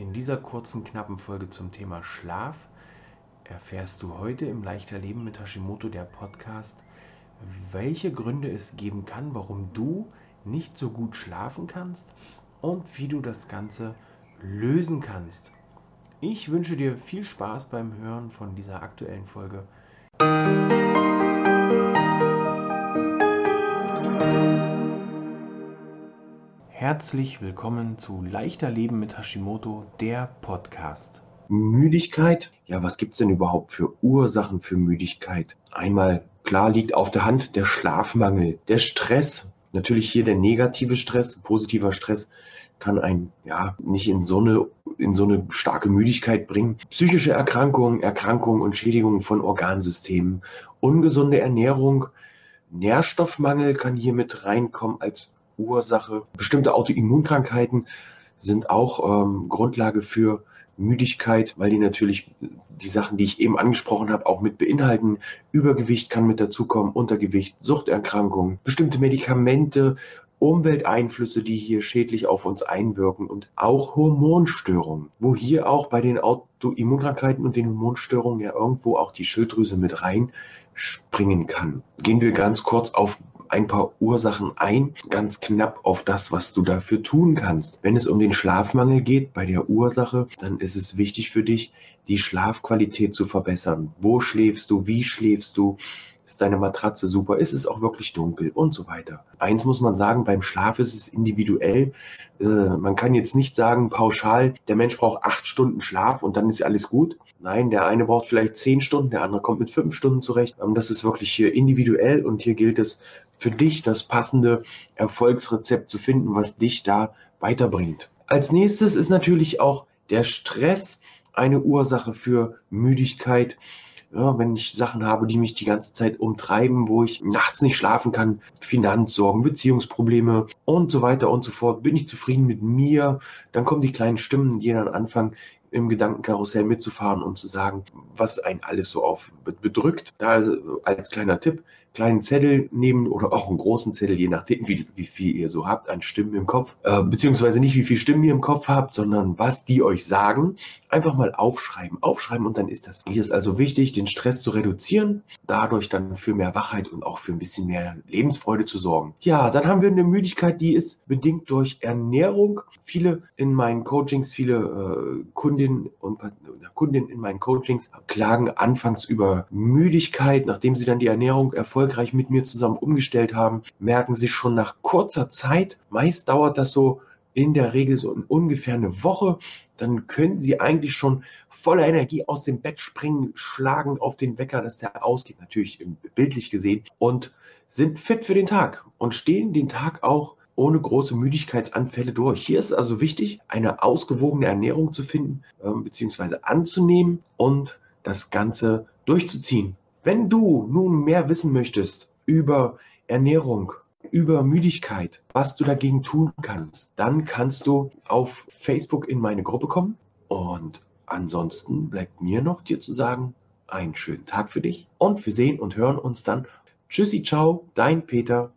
In dieser kurzen, knappen Folge zum Thema Schlaf erfährst du heute im Leichter Leben mit Hashimoto der Podcast, welche Gründe es geben kann, warum du nicht so gut schlafen kannst und wie du das Ganze lösen kannst. Ich wünsche dir viel Spaß beim Hören von dieser aktuellen Folge. Herzlich willkommen zu Leichter Leben mit Hashimoto, der Podcast. Müdigkeit? Ja, was gibt es denn überhaupt für Ursachen für Müdigkeit? Einmal klar liegt auf der Hand der Schlafmangel, der Stress. Natürlich hier der negative Stress, positiver Stress kann einen ja nicht in so eine in so eine starke Müdigkeit bringen. Psychische Erkrankungen, Erkrankungen und Schädigungen von Organsystemen, ungesunde Ernährung, Nährstoffmangel kann hier mit reinkommen als Ursache. Bestimmte Autoimmunkrankheiten sind auch ähm, Grundlage für Müdigkeit, weil die natürlich die Sachen, die ich eben angesprochen habe, auch mit beinhalten. Übergewicht kann mit dazukommen, Untergewicht, Suchterkrankungen, bestimmte Medikamente, Umwelteinflüsse, die hier schädlich auf uns einwirken und auch Hormonstörungen, wo hier auch bei den Autoimmunkrankheiten und den Hormonstörungen ja irgendwo auch die Schilddrüse mit reinspringen kann. Gehen wir ganz kurz auf ein paar Ursachen ein, ganz knapp auf das, was du dafür tun kannst. Wenn es um den Schlafmangel geht bei der Ursache, dann ist es wichtig für dich, die Schlafqualität zu verbessern. Wo schläfst du? Wie schläfst du? Ist deine Matratze super? Ist es auch wirklich dunkel? Und so weiter. Eins muss man sagen, beim Schlaf ist es individuell. Äh, man kann jetzt nicht sagen, pauschal, der Mensch braucht acht Stunden Schlaf und dann ist alles gut. Nein, der eine braucht vielleicht zehn Stunden, der andere kommt mit fünf Stunden zurecht. Ähm, das ist wirklich hier individuell und hier gilt es für dich, das passende Erfolgsrezept zu finden, was dich da weiterbringt. Als nächstes ist natürlich auch der Stress eine Ursache für Müdigkeit ja, wenn ich Sachen habe, die mich die ganze Zeit umtreiben, wo ich nachts nicht schlafen kann, Finanzsorgen, Beziehungsprobleme und so weiter und so fort, bin ich zufrieden mit mir, dann kommen die kleinen Stimmen, die dann anfangen, im Gedankenkarussell mitzufahren und zu sagen, was einen alles so auf bedrückt. Da also als kleiner Tipp, kleinen Zettel nehmen oder auch einen großen Zettel, je nachdem, wie, wie viel ihr so habt an Stimmen im Kopf, äh, beziehungsweise nicht wie viel Stimmen ihr im Kopf habt, sondern was die euch sagen, einfach mal aufschreiben, aufschreiben und dann ist das. Hier ist also wichtig, den Stress zu reduzieren, dadurch dann für mehr Wachheit und auch für ein bisschen mehr Lebensfreude zu sorgen. Ja, dann haben wir eine Müdigkeit, die ist bedingt durch Ernährung. Viele in meinen Coachings, viele äh, Kundinnen und Kundinnen in meinen Coachings klagen anfangs über Müdigkeit, nachdem sie dann die Ernährung erfolgreich mit mir zusammen umgestellt haben, merken sie schon nach kurzer Zeit, meist dauert das so in der Regel so ungefähr eine Woche, dann können sie eigentlich schon voller Energie aus dem Bett springen, schlagen auf den Wecker, dass der ausgeht, natürlich bildlich gesehen, und sind fit für den Tag und stehen den Tag auch ohne große Müdigkeitsanfälle durch. Hier ist also wichtig, eine ausgewogene Ernährung zu finden äh, bzw. anzunehmen und das Ganze durchzuziehen. Wenn du nun mehr wissen möchtest über Ernährung, über Müdigkeit, was du dagegen tun kannst, dann kannst du auf Facebook in meine Gruppe kommen. Und ansonsten bleibt mir noch dir zu sagen, einen schönen Tag für dich und wir sehen und hören uns dann. Tschüssi, ciao, dein Peter.